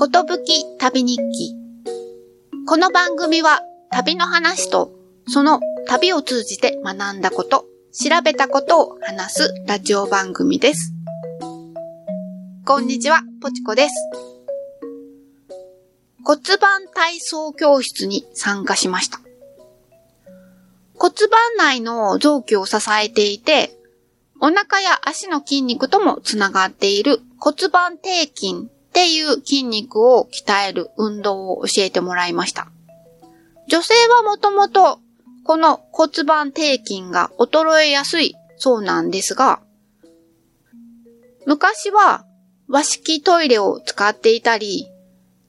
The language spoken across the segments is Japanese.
ことぶき旅日記。この番組は旅の話とその旅を通じて学んだこと、調べたことを話すラジオ番組です。こんにちは、ぽちこです。骨盤体操教室に参加しました。骨盤内の臓器を支えていて、お腹や足の筋肉ともつながっている骨盤底筋っていう筋肉を鍛える運動を教えてもらいました。女性はもともとこの骨盤底筋が衰えやすいそうなんですが、昔は和式トイレを使っていたり、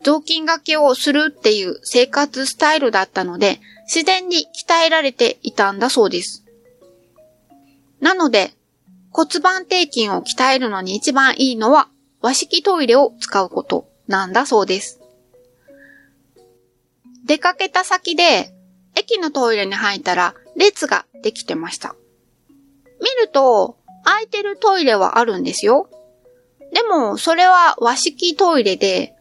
雑巾掛けをするっていう生活スタイルだったので、自然に鍛えられていたんだそうです。なので、骨盤底筋を鍛えるのに一番いいのは和式トイレを使うことなんだそうです。出かけた先で駅のトイレに入ったら列ができてました。見ると空いてるトイレはあるんですよ。でもそれは和式トイレで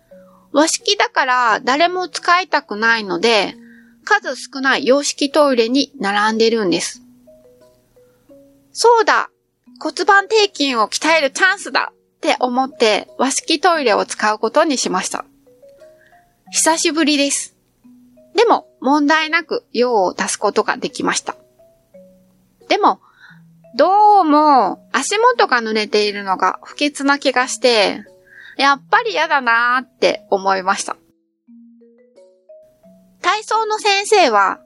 和式だから誰も使いたくないので数少ない洋式トイレに並んでるんです。そうだ骨盤底筋を鍛えるチャンスだって思って和式トイレを使うことにしました。久しぶりです。でも問題なく用を足すことができました。でも、どうも足元が濡れているのが不潔な気がして、やっぱり嫌だなーって思いました。体操の先生は、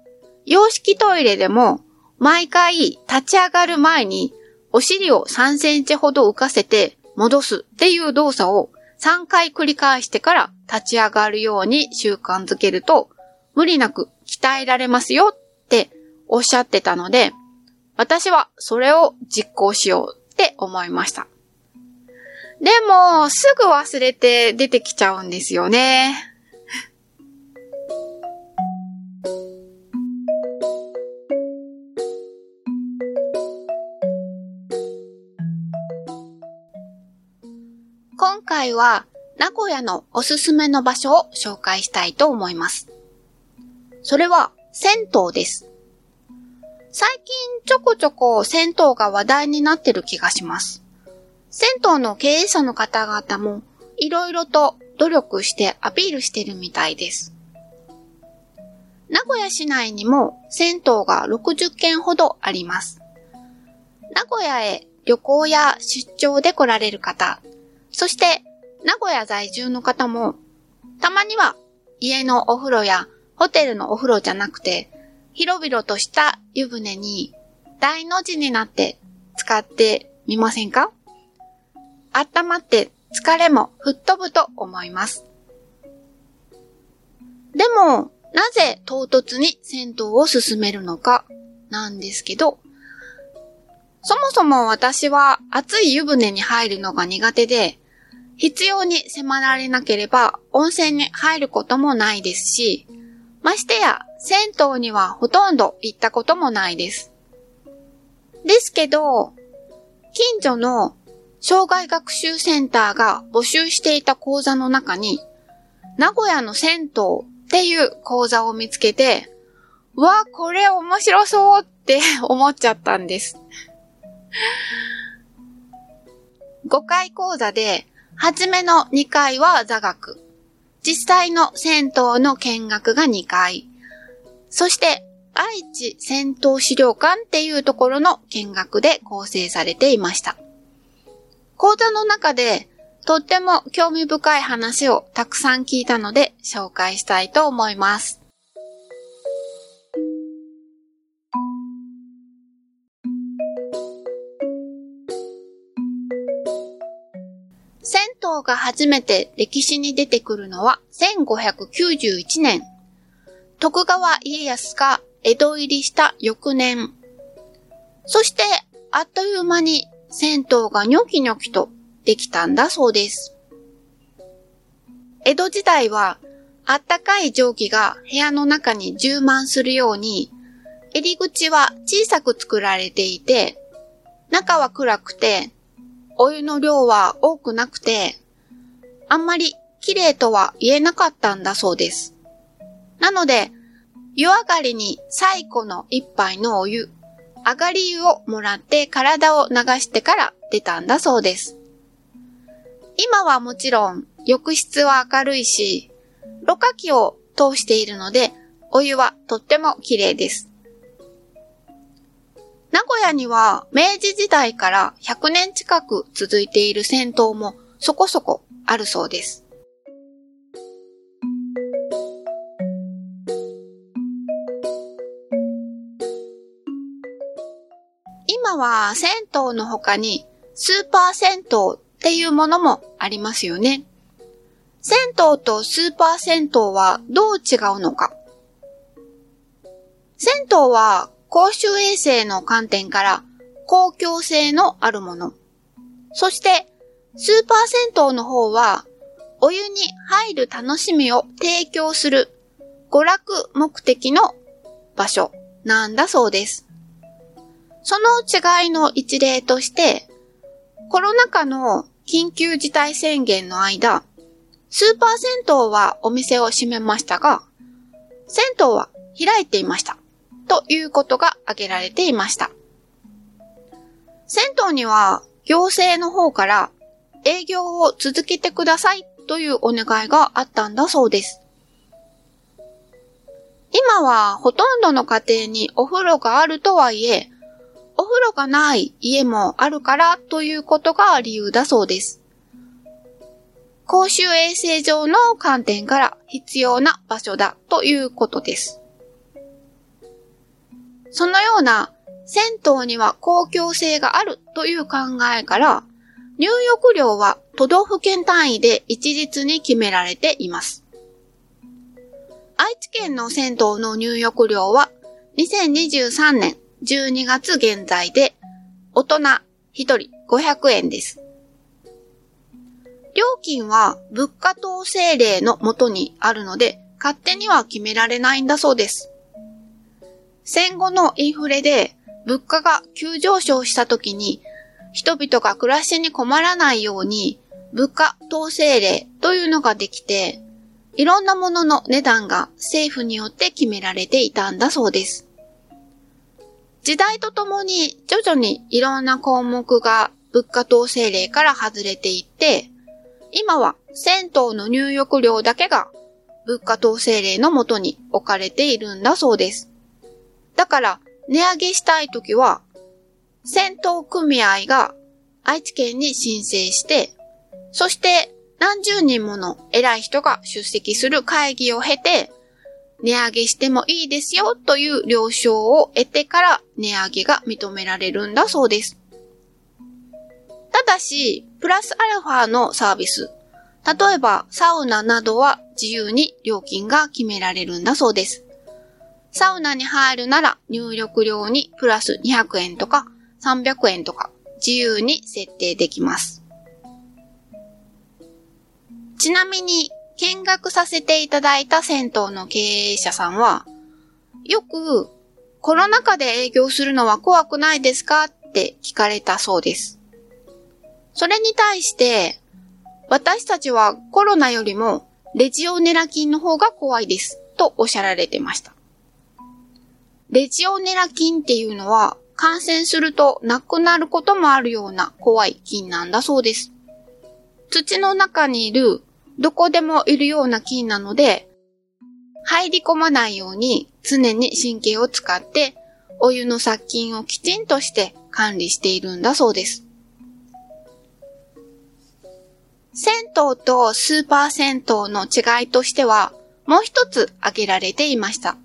洋式トイレでも毎回立ち上がる前にお尻を3センチほど浮かせて戻すっていう動作を3回繰り返してから立ち上がるように習慣づけると無理なく鍛えられますよっておっしゃってたので、私はそれを実行しようって思いました。でも、すぐ忘れて出てきちゃうんですよね。回は名古屋のおすすめの場所を紹介したいと思います。それは銭湯です。最近ちょこちょこ銭湯が話題になってる気がします。銭湯の経営者の方々もいろいろと努力してアピールしてるみたいです。名古屋市内にも銭湯が60軒ほどあります。名古屋へ旅行や出張で来られる方、そして名古屋在住の方もたまには家のお風呂やホテルのお風呂じゃなくて広々とした湯船に大の字になって使ってみませんか？温まって疲れも吹っ飛ぶと思います。でも、なぜ唐突に銭湯を進めるのかなんですけど、そもそも私は熱い湯船に入るのが苦手で、必要に迫られなければ温泉に入ることもないですし、ましてや銭湯にはほとんど行ったこともないです。ですけど、近所の障害学習センターが募集していた講座の中に、名古屋の銭湯っていう講座を見つけて、わ、これ面白そうって 思っちゃったんです。5回講座で、初めの2回は座学。実際の銭湯の見学が2回。そして、愛知銭湯資料館っていうところの見学で構成されていました。講座の中で、とっても興味深い話をたくさん聞いたので紹介したいと思います。銭湯が初めて歴史に出てくるのは1591年。徳川家康が江戸入りした翌年。そして、あっという間に銭湯がニョキニョキとできたんだそうです。江戸時代は、あったかい蒸気が部屋の中に充満するように、入り口は小さく作られていて、中は暗くて、お湯の量は多くなくて、あんまり綺麗とは言えなかったんだそうです。なので、湯上がりに最古の一杯のお湯、上がり湯をもらって体を流してから出たんだそうです。今はもちろん浴室は明るいし、ろ過器を通しているので、お湯はとっても綺麗です。名古屋には明治時代から100年近く続いている銭湯もそこそこあるそうです。今は銭湯の他にスーパー銭湯っていうものもありますよね。銭湯とスーパー銭湯はどう違うのか。銭湯は公衆衛生の観点から公共性のあるもの。そして、スーパー銭湯の方は、お湯に入る楽しみを提供する娯楽目的の場所なんだそうです。その違いの一例として、コロナ禍の緊急事態宣言の間、スーパー銭湯はお店を閉めましたが、銭湯は開いていました。ということが挙げられていました。銭湯には行政の方から営業を続けてくださいというお願いがあったんだそうです。今はほとんどの家庭にお風呂があるとはいえ、お風呂がない家もあるからということが理由だそうです。公衆衛生上の観点から必要な場所だということです。そのような銭湯には公共性があるという考えから、入浴料は都道府県単位で一律に決められています。愛知県の銭湯の入浴料は2023年12月現在で大人1人500円です。料金は物価統制令のもとにあるので勝手には決められないんだそうです。戦後のインフレで物価が急上昇した時に人々が暮らしに困らないように物価統制令というのができていろんなものの値段が政府によって決められていたんだそうです。時代とともに徐々にいろんな項目が物価統制令から外れていって、今は銭湯の入浴料だけが物価統制令のもとに置かれているんだそうです。だから、値上げしたいときは、戦闘組合が愛知県に申請して、そして何十人もの偉い人が出席する会議を経て、値上げしてもいいですよという了承を得てから値上げが認められるんだそうです。ただし、プラスアルファのサービス、例えばサウナなどは自由に料金が決められるんだそうです。サウナに入るなら入力料にプラス200円とか300円とか自由に設定できます。ちなみに見学させていただいた銭湯の経営者さんは、よくコロナ禍で営業するのは怖くないですかって聞かれたそうです。それに対して、私たちはコロナよりもレジオネラ菌の方が怖いですとおっしゃられてました。レジオネラ菌っていうのは感染すると亡くなることもあるような怖い菌なんだそうです。土の中にいるどこでもいるような菌なので、入り込まないように常に神経を使ってお湯の殺菌をきちんとして管理しているんだそうです。銭湯とスーパー銭湯の違いとしてはもう一つ挙げられていました。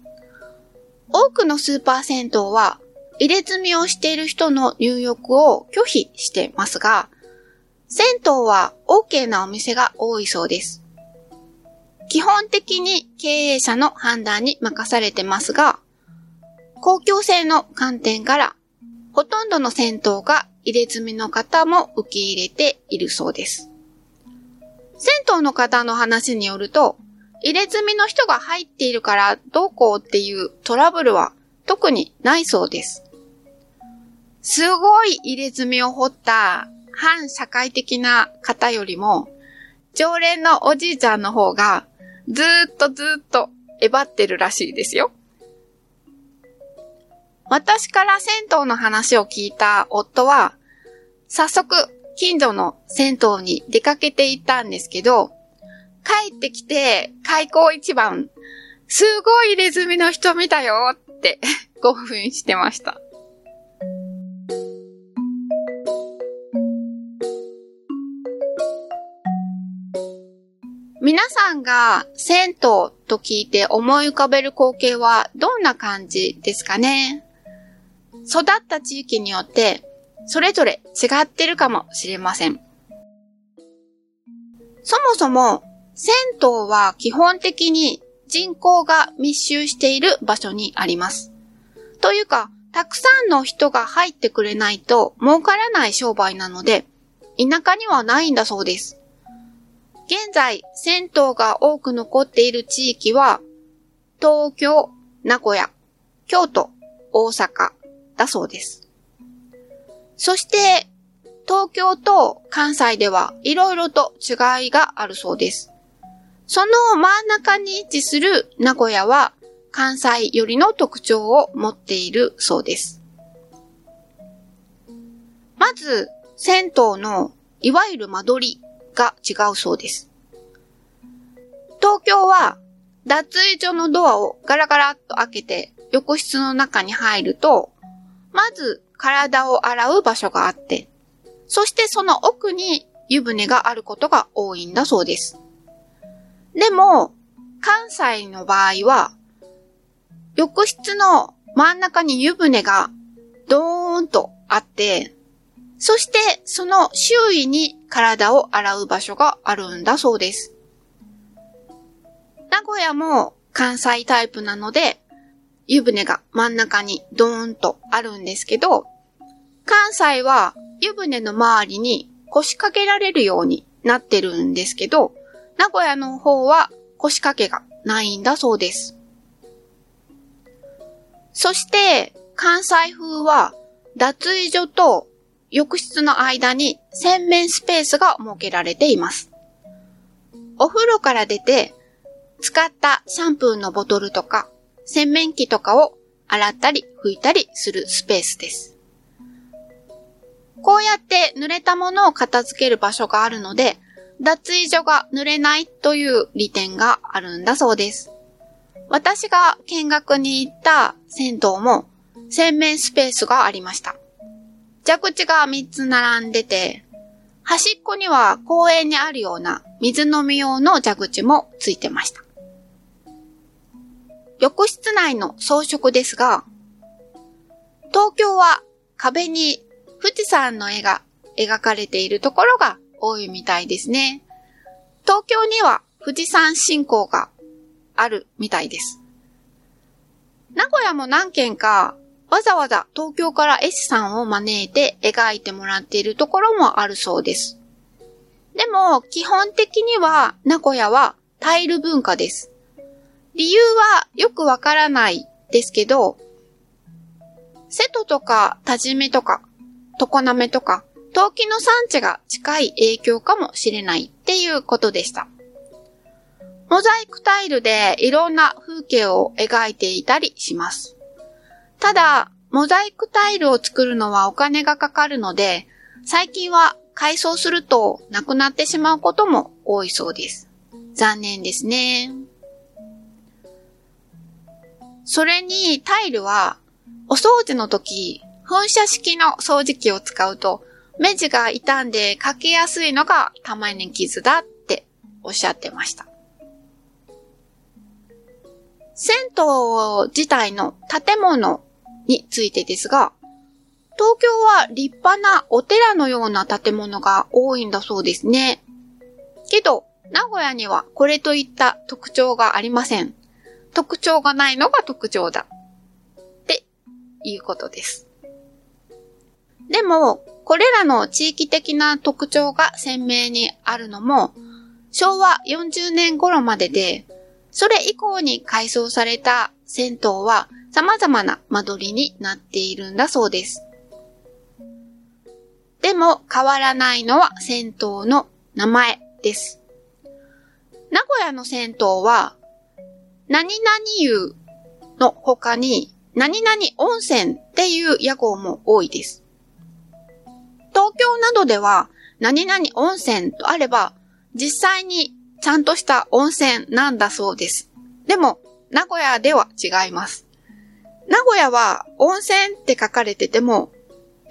多くのスーパー銭湯は入れ墨をしている人の入浴を拒否してますが、銭湯は OK なお店が多いそうです。基本的に経営者の判断に任されてますが、公共性の観点からほとんどの銭湯が入れ墨の方も受け入れているそうです。銭湯の方の話によると、入れ墨の人が入っているからどうこうっていうトラブルは特にないそうです。すごい入れ墨を掘った反社会的な方よりも、常連のおじいちゃんの方が、ずーっとずーっとえばってるらしいですよ。私から銭湯の話を聞いた夫は、早速、近所の銭湯に出かけていったんですけど、帰ってきて、開口一番、すごい入れ墨の人見たよって 興奮してました。皆さんが銭湯と聞いて思い浮かべる光景はどんな感じですかね？育った地域によってそれぞれ違ってるかもしれません。そもそも銭湯は基本的に人口が密集している場所にあります。というか、たくさんの人が入ってくれないと儲からない商売なので、田舎にはないんだそうです。現在、銭湯が多く残っている地域は、東京、名古屋、京都、大阪だそうです。そして、東京と関西ではいろいろと違いがあるそうです。その真ん中に位置する名古屋は関西よりの特徴を持っているそうです。まず、銭湯のいわゆる間取りが違うそうです。東京は脱衣所のドアをガラガラっと開けて浴室の中に入ると、まず体を洗う場所があって、そしてその奥に湯船があることが多いんだそうです。でも、関西の場合は、浴室の真ん中に湯船がドーンとあって、そしてその周囲に体を洗う場所があるんだそうです。名古屋も関西タイプなので、湯船が真ん中にドーンとあるんですけど、関西は湯船の周りに腰掛けられるようになってるんですけど、名古屋の方は腰掛けがないんだそうです。そして、関西風は脱衣所と浴室の間に洗面スペースが設けられています。お風呂から出て、使ったシャンプーのボトルとか、洗面器とかを洗ったり拭いたりするスペースです。こうやって濡れたものを片付ける場所があるので、脱衣所が濡れないという利点があるんだそうです。私が見学に行った銭湯も洗面スペースがありました。蛇口が3つ並んでて、端っこには公園にあるような水飲み用の蛇口もついてました。浴室内の装飾ですが、東京は壁に富士山の絵が描かれているところが多いみたいですね。東京には富士山信仰があるみたいです。名古屋も何件かわざわざ東京から絵師さんを招いて描いてもらっているところもあるそうです。でも基本的には名古屋はタイル文化です。理由はよくわからないですけど、瀬戸とか多治見とか常滑とか陶器の産地が近い影響かもしれないっていうことでした。モザイクタイルでいろんな風景を描いていたりします。ただ、モザイクタイルを作るのはお金がかかるので、最近は改装するとなくなってしまうことも多いそうです。残念ですね。それにタイルはお掃除の時、噴射式の掃除機を使うと目地が傷んでかけやすいのが玉ねぎ傷だっておっしゃってました。銭湯自体の建物についてですが、東京は立派なお寺のような建物が多いんだそうですね。けど、名古屋にはこれといった特徴がありません。特徴がないのが特徴だ。っていうことです。でも、これらの地域的な特徴が鮮明にあるのも、昭和40年頃までで、それ以降に改装された銭湯は様々な間取りになっているんだそうです。でも変わらないのは銭湯の名前です。名古屋の銭湯は、何々湯の他に、何々温泉っていう屋号も多いです。東京などでは、何々温泉とあれば、実際にちゃんとした温泉なんだそうです。でも、名古屋では違います。名古屋は温泉って書かれてても、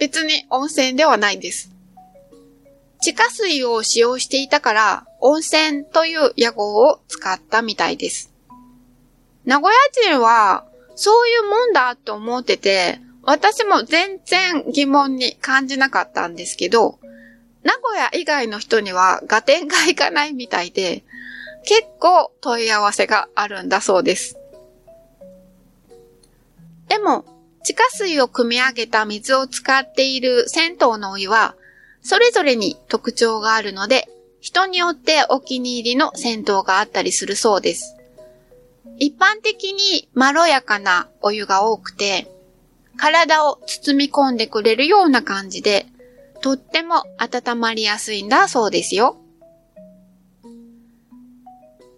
別に温泉ではないんです。地下水を使用していたから、温泉という屋号を使ったみたいです。名古屋人は、そういうもんだと思ってて、私も全然疑問に感じなかったんですけど、名古屋以外の人には合点がいかないみたいで、結構問い合わせがあるんだそうです。でも、地下水を汲み上げた水を使っている銭湯のお湯は、それぞれに特徴があるので、人によってお気に入りの銭湯があったりするそうです。一般的にまろやかなお湯が多くて、体を包み込んでくれるような感じで、とっても温まりやすいんだそうですよ。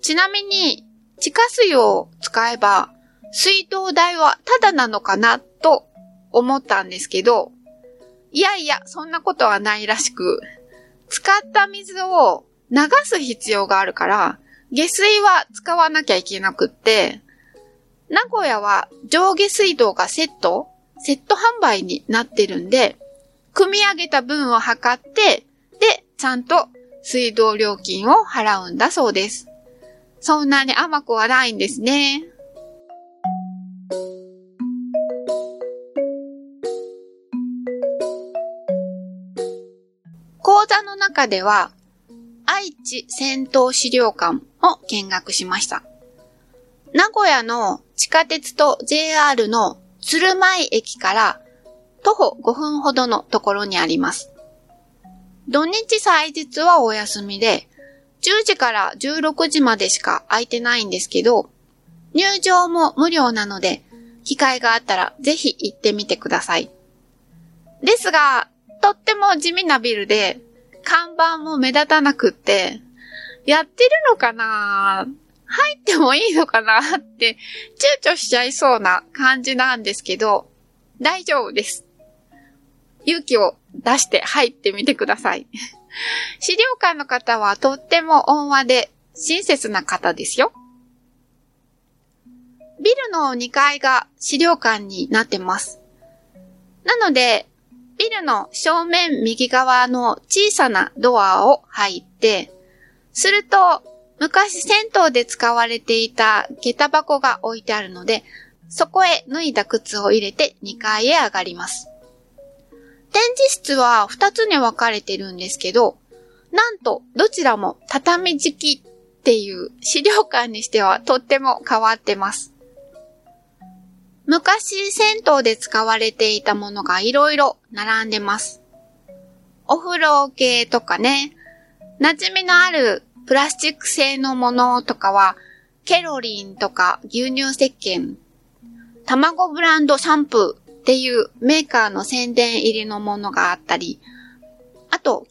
ちなみに、地下水を使えば、水道代はタダなのかなと思ったんですけど、いやいや、そんなことはないらしく、使った水を流す必要があるから、下水は使わなきゃいけなくって、名古屋は上下水道がセットセット販売になってるんで、組み上げた分を測って、で、ちゃんと水道料金を払うんだそうです。そんなに甘くはないんですね。講座の中では、愛知戦闘資料館を見学しました。名古屋の地下鉄と JR の鶴舞駅から徒歩5分ほどのところにあります。土日祭日はお休みで、10時から16時までしか空いてないんですけど、入場も無料なので、機会があったらぜひ行ってみてください。ですが、とっても地味なビルで、看板も目立たなくって、やってるのかな入ってもいいのかなって躊躇しちゃいそうな感じなんですけど、大丈夫です。勇気を出して入ってみてください。資料館の方はとっても温和で親切な方ですよ。ビルの2階が資料館になってます。なので、ビルの正面右側の小さなドアを入って、すると、昔銭湯で使われていた下駄箱が置いてあるので、そこへ脱いだ靴を入れて2階へ上がります。展示室は2つに分かれてるんですけど、なんとどちらも畳敷きっていう資料館にしてはとっても変わってます。昔銭湯で使われていたものがいろいろ並んでます。お風呂系とかね、馴染みのあるプラスチック製のものとかは、ケロリンとか牛乳石鹸、卵ブランドシャンプーっていうメーカーの宣伝入りのものがあったり、あと、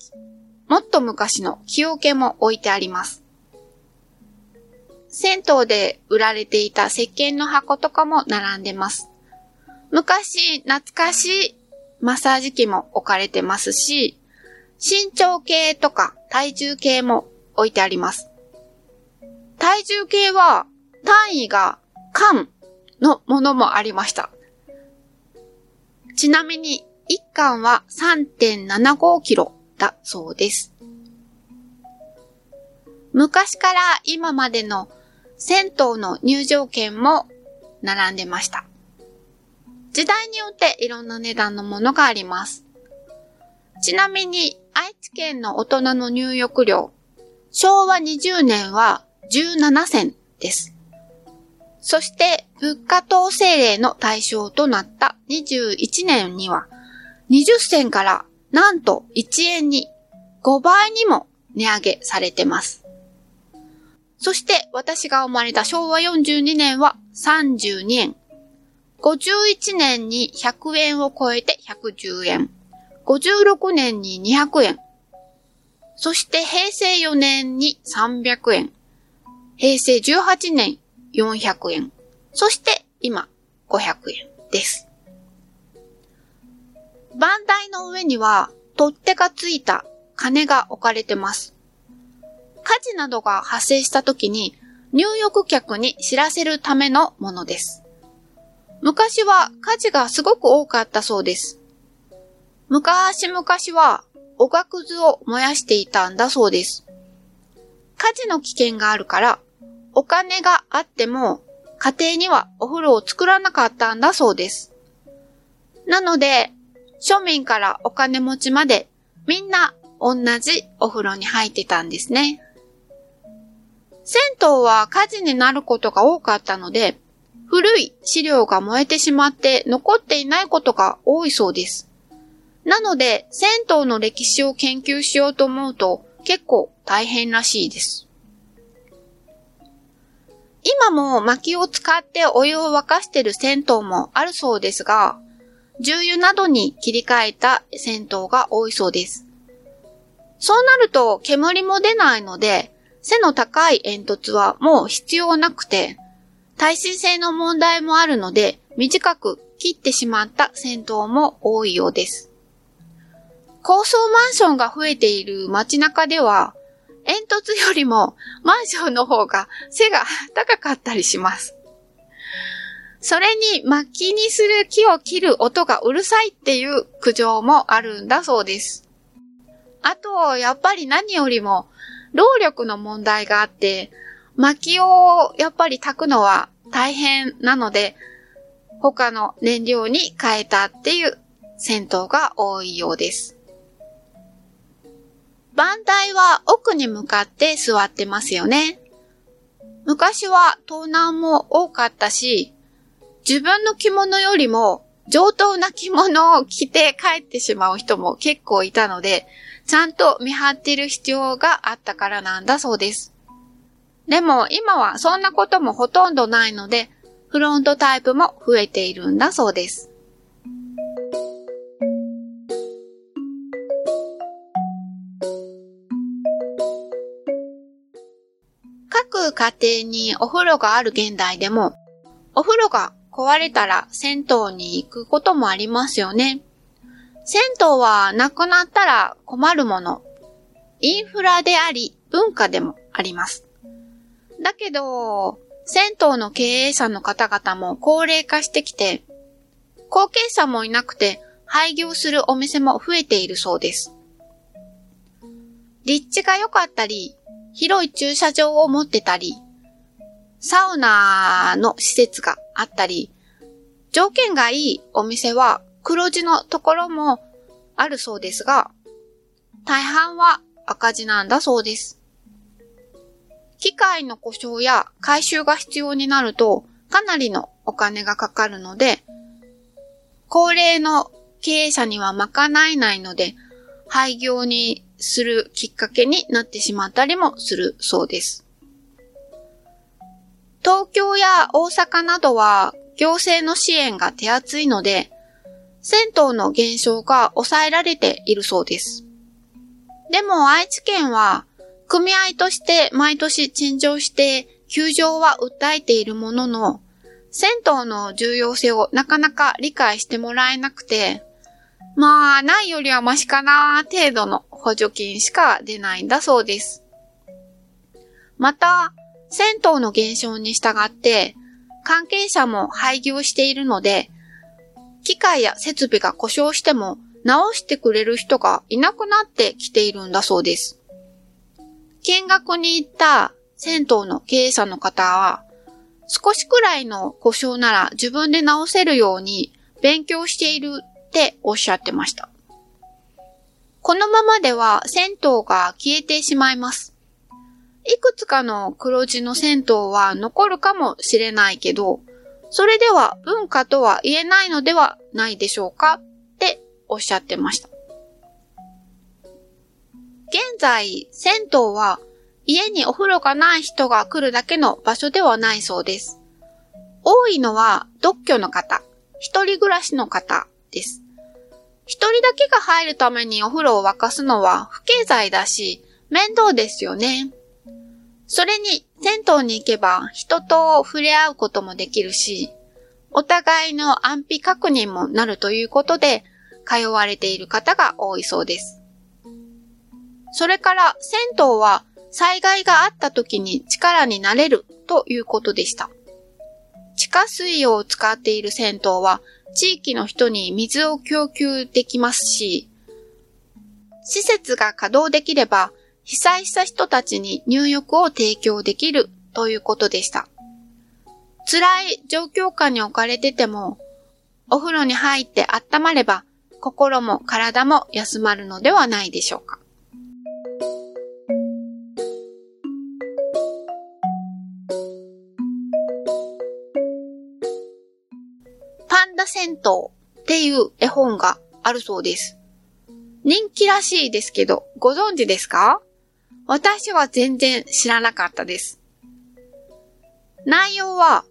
もっと昔の木桶も置いてあります。銭湯で売られていた石鹸の箱とかも並んでます。昔懐かしいマッサージ機も置かれてますし、身長計とか体重計も置いてあります。体重計は単位が缶のものもありました。ちなみに1缶は3.75キロだそうです。昔から今までの銭湯の入場券も並んでました。時代によっていろんな値段のものがあります。ちなみに愛知県の大人の入浴料、昭和20年は17銭です。そして物価統制令の対象となった21年には20銭からなんと1円に5倍にも値上げされてます。そして私が生まれた昭和42年は32円。51年に100円を超えて110円。56年に200円。そして平成4年に300円。平成18年400円。そして今500円です。番台の上には取っ手がついた金が置かれてます。火事などが発生した時に入浴客に知らせるためのものです。昔は火事がすごく多かったそうです。昔々はおがくずを燃やしていたんだそうです。火事の危険があるから、お金があっても家庭にはお風呂を作らなかったんだそうです。なので、庶民からお金持ちまでみんな同じお風呂に入ってたんですね。銭湯は火事になることが多かったので、古い資料が燃えてしまって残っていないことが多いそうです。なので、銭湯の歴史を研究しようと思うと結構大変らしいです。今も薪を使ってお湯を沸かしている銭湯もあるそうですが、重油などに切り替えた銭湯が多いそうです。そうなると煙も出ないので、背の高い煙突はもう必要なくて、耐水性の問題もあるので、短く切ってしまった銭湯も多いようです。高層マンションが増えている街中では、煙突よりもマンションの方が背が高かったりします。それに薪にする木を切る音がうるさいっていう苦情もあるんだそうです。あと、やっぱり何よりも労力の問題があって、薪をやっぱり炊くのは大変なので、他の燃料に変えたっていう銭湯が多いようです。番台は奥に向かって座ってますよね。昔は盗難も多かったし、自分の着物よりも上等な着物を着て帰ってしまう人も結構いたので、ちゃんと見張ってる必要があったからなんだそうです。でも今はそんなこともほとんどないので、フロントタイプも増えているんだそうです。各家庭にお風呂がある現代でも、お風呂が壊れたら銭湯に行くこともありますよね。銭湯はなくなったら困るもの。インフラであり、文化でもあります。だけど、銭湯の経営者の方々も高齢化してきて、後継者もいなくて廃業するお店も増えているそうです。立地が良かったり、広い駐車場を持ってたり、サウナの施設があったり、条件がいいお店は黒字のところもあるそうですが、大半は赤字なんだそうです。機械の故障や回収が必要になるとかなりのお金がかかるので、高齢の経営者には賄えないので、廃業にするきっかけになってしまったりもするそうです。東京や大阪などは行政の支援が手厚いので、銭湯の減少が抑えられているそうです。でも愛知県は組合として毎年陳情して休場は訴えているものの、銭湯の重要性をなかなか理解してもらえなくて、まあ、ないよりはマシかな程度の補助金しか出ないんだそうです。また、銭湯の減少に従って、関係者も廃業しているので、機械や設備が故障しても直してくれる人がいなくなってきているんだそうです。見学に行った銭湯の経営者の方は、少しくらいの故障なら自分で直せるように勉強しているっておっしゃってました。このままでは銭湯が消えてしまいます。いくつかの黒字の銭湯は残るかもしれないけど、それでは文化とは言えないのではないでしょうか？っておっしゃってました。現在、銭湯は家にお風呂がない人が来るだけの場所ではないそうです。多いのは独居の方、一人暮らしの方です。一人だけが入るためにお風呂を沸かすのは不経済だし、面倒ですよね。それに、銭湯に行けば人と触れ合うこともできるし、お互いの安否確認もなるということで、通われている方が多いそうです。それから、銭湯は災害があった時に力になれるということでした。地下水を使っている銭湯は地域の人に水を供給できますし、施設が稼働できれば被災した人たちに入浴を提供できるということでした。辛い状況下に置かれてても、お風呂に入って温まれば心も体も休まるのではないでしょうか。銭湯っていう絵本があるそうです。人気らしいですけど、ご存知ですか？私は全然知らなかったです。内容は、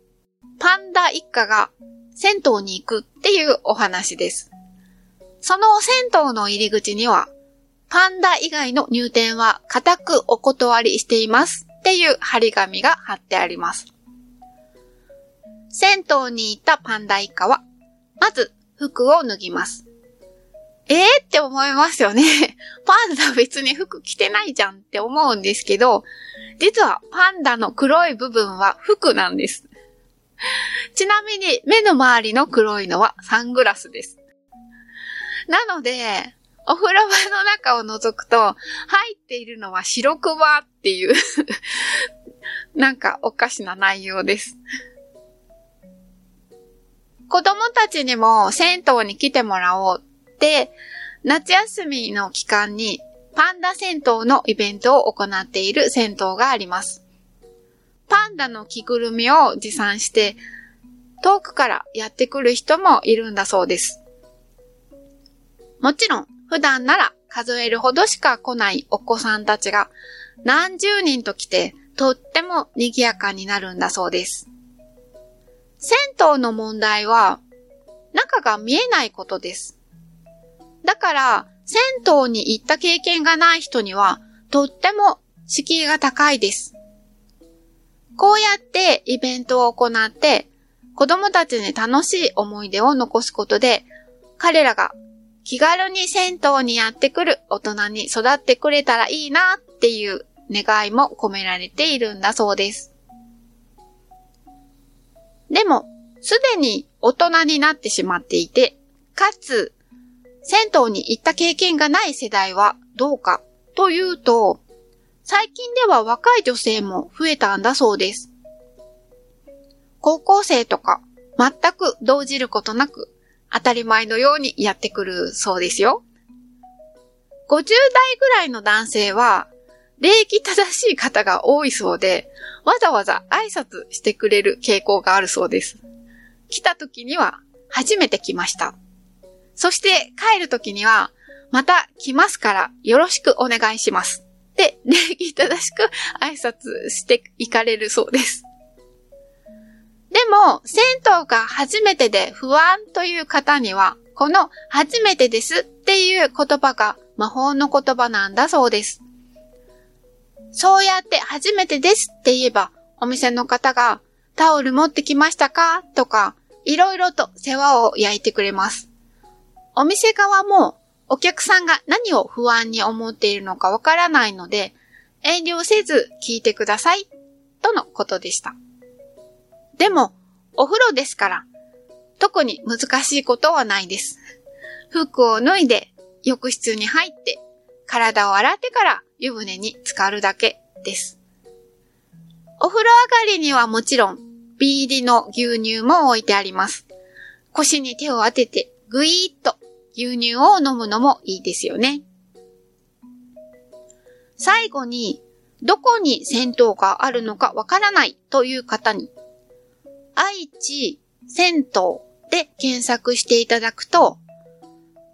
パンダ一家が銭湯に行くっていうお話です。その銭湯の入り口には、パンダ以外の入店は固くお断りしていますっていう張り紙が貼ってあります。銭湯に行ったパンダ一家は、まず服を脱ぎます。えーって思いますよね。パンダ別に服着てないじゃんって思うんですけど、実はパンダの黒い部分は服なんです。ちなみに目の周りの黒いのはサングラスです。なので、お風呂場の中を覗くと、入っているのは白クマっていう なんかおかしな内容です。子供たちにも銭湯に来てもらおうって、夏休みの期間にパンダ銭湯のイベントを行っている銭湯があります。パンダの着ぐるみを持参して、遠くからやってくる人もいるんだそうです。もちろん、普段なら数えるほどしか来ないお子さんたちが何十人と来てとっても賑やかになるんだそうです。銭湯の問題は中が見えないことです。だから、銭湯に行った経験がない人にはとっても敷居が高いです。こうやってイベントを行って子供たちに楽しい思い出を残すことで彼らが気軽に銭湯にやってくる大人に育ってくれたらいいなっていう願いも込められているんだそうです。でも、すでに大人になってしまっていて、かつ、銭湯に行った経験がない世代はどうかというと、最近では若い女性も増えたんだそうです。高校生とか全く動じることなく当たり前のようにやってくるそうですよ。50代ぐらいの男性は、礼儀正しい方が多いそうで、わざわざ挨拶してくれる傾向があるそうです。来た時には、初めて来ました。そして帰る時には、また来ますからよろしくお願いします。で、礼儀正しく挨拶していかれるそうです。でも、銭湯が初めてで不安という方には、この初めてですっていう言葉が魔法の言葉なんだそうです。そうやって初めてですって言えば、お店の方がタオル持ってきましたか？とか、いろいろと世話を焼いてくれます。お店側もお客さんが何を不安に思っているのかわからないので、遠慮せず聞いてください、とのことでした。でも、お風呂ですから、特に難しいことはないです。服を脱いで、浴室に入って、体を洗ってから湯船に浸かるだけです。お風呂上がりにはもちろん、ビーリの牛乳も置いてあります。腰に手を当てて、ぐいーっと牛乳を飲むのもいいですよね。最後に、どこに銭湯があるのかわからないという方に愛知銭湯で検索していただくと、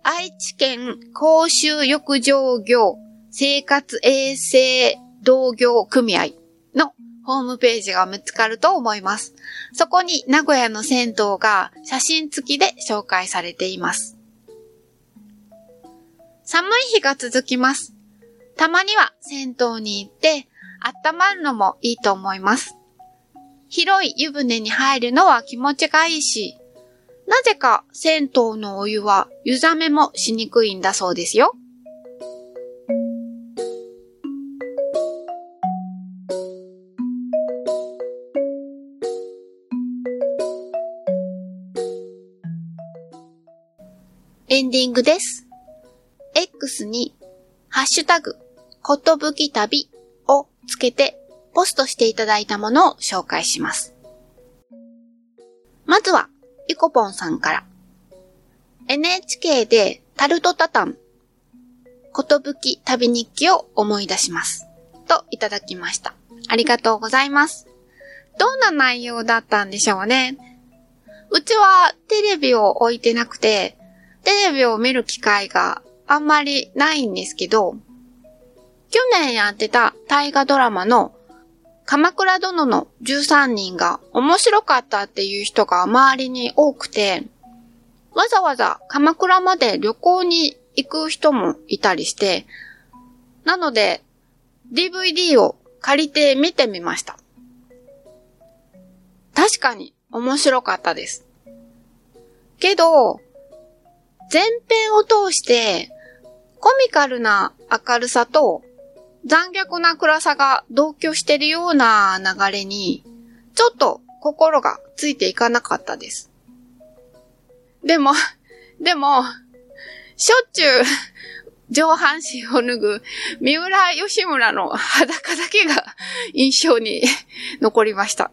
愛知県公衆浴場業生活衛生同業組合のホームページが見つかると思います。そこに名古屋の銭湯が写真付きで紹介されています。寒い日が続きます。たまには銭湯に行って温まるのもいいと思います。広い湯船に入るのは気持ちがいいし、なぜか銭湯のお湯は湯冷めもしにくいんだそうですよ。エンディングです。X に、ハッシュタグ、ことぶき旅をつけてポストしていただいたものを紹介します。まずは、ゆこぽんさんから。NHK でタルトタタン、ことぶき旅日記を思い出します。といただきました。ありがとうございます。どんな内容だったんでしょうね。うちはテレビを置いてなくて、テレビを見る機会があんまりないんですけど、去年やってた大河ドラマの鎌倉殿の13人が面白かったっていう人が周りに多くて、わざわざ鎌倉まで旅行に行く人もいたりして、なので DVD を借りて見てみました。確かに面白かったです。けど、前編を通してコミカルな明るさと残虐な暗さが同居してるような流れに、ちょっと心がついていかなかったです。でも、でも、しょっちゅう上半身を脱ぐ三浦義村の裸だけが印象に残りました。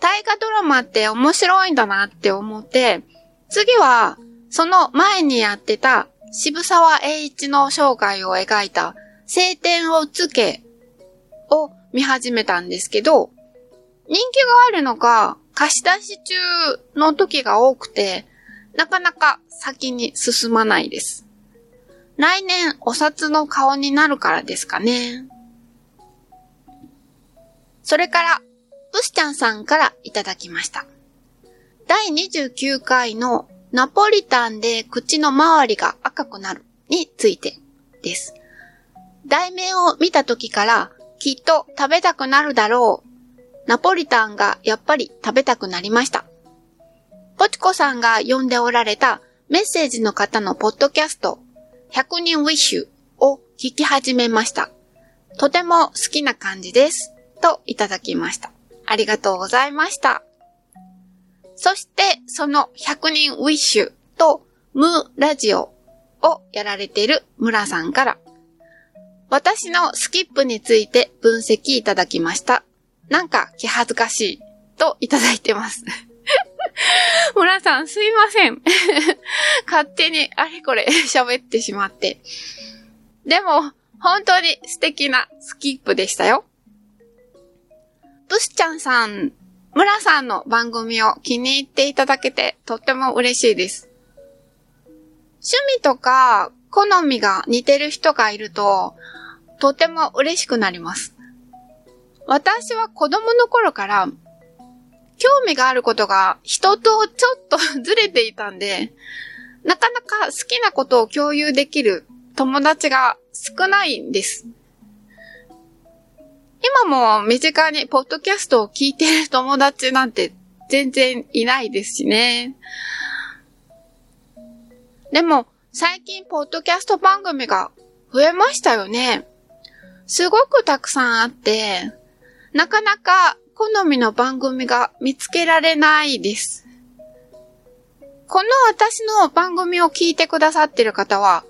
大河ドラマって面白いんだなって思って、次はその前にやってた渋沢栄一の生涯を描いた晴天をつけを見始めたんですけど、人気があるのか貸し出し中の時が多くて、なかなか先に進まないです。来年お札の顔になるからですかね。それから、ブスちゃんさんからいただきました。第29回のナポリタンで口の周りが赤くなるについてです。題名を見た時からきっと食べたくなるだろう。ナポリタンがやっぱり食べたくなりました。ポチコさんが読んでおられたメッセージの方のポッドキャスト100人ウィッシュを聞き始めました。とても好きな感じです。といただきました。ありがとうございました。そして、その100人ウィッシュとムーラジオをやられている村さんから、私のスキップについて分析いただきました。なんか気恥ずかしいといただいてます。村さんすいません。勝手にあれこれ 喋ってしまって。でも、本当に素敵なスキップでしたよ。ブスちゃんさん村さんの番組を気に入っていただけてとっても嬉しいです。趣味とか好みが似てる人がいるととても嬉しくなります。私は子供の頃から興味があることが人とちょっと ずれていたんで、なかなか好きなことを共有できる友達が少ないんです。今も身近にポッドキャストを聞いてる友達なんて全然いないですしね。でも、最近ポッドキャスト番組が増えましたよね。すごくたくさんあって、なかなか好みの番組が見つけられないです。この私の番組を聞いてくださってる方は、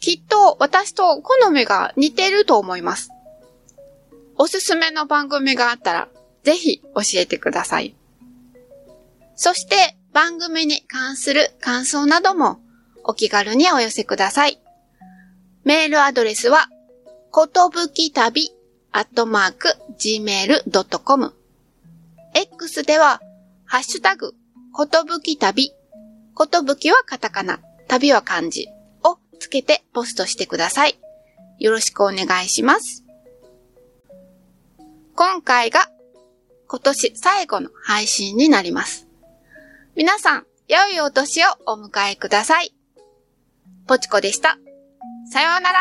きっと私と好みが似てると思います。おすすめの番組があったら、ぜひ教えてください。そして番組に関する感想などもお気軽にお寄せください。メールアドレスは、ことぶき旅アットマーク gmail.com X では、ハッシュタグ、ことぶき旅、ことぶきはカタカナ、旅は漢字をつけてポストしてください。よろしくお願いします。今回が今年最後の配信になります。皆さん、良いお年をお迎えください。ポチコでした。さようなら。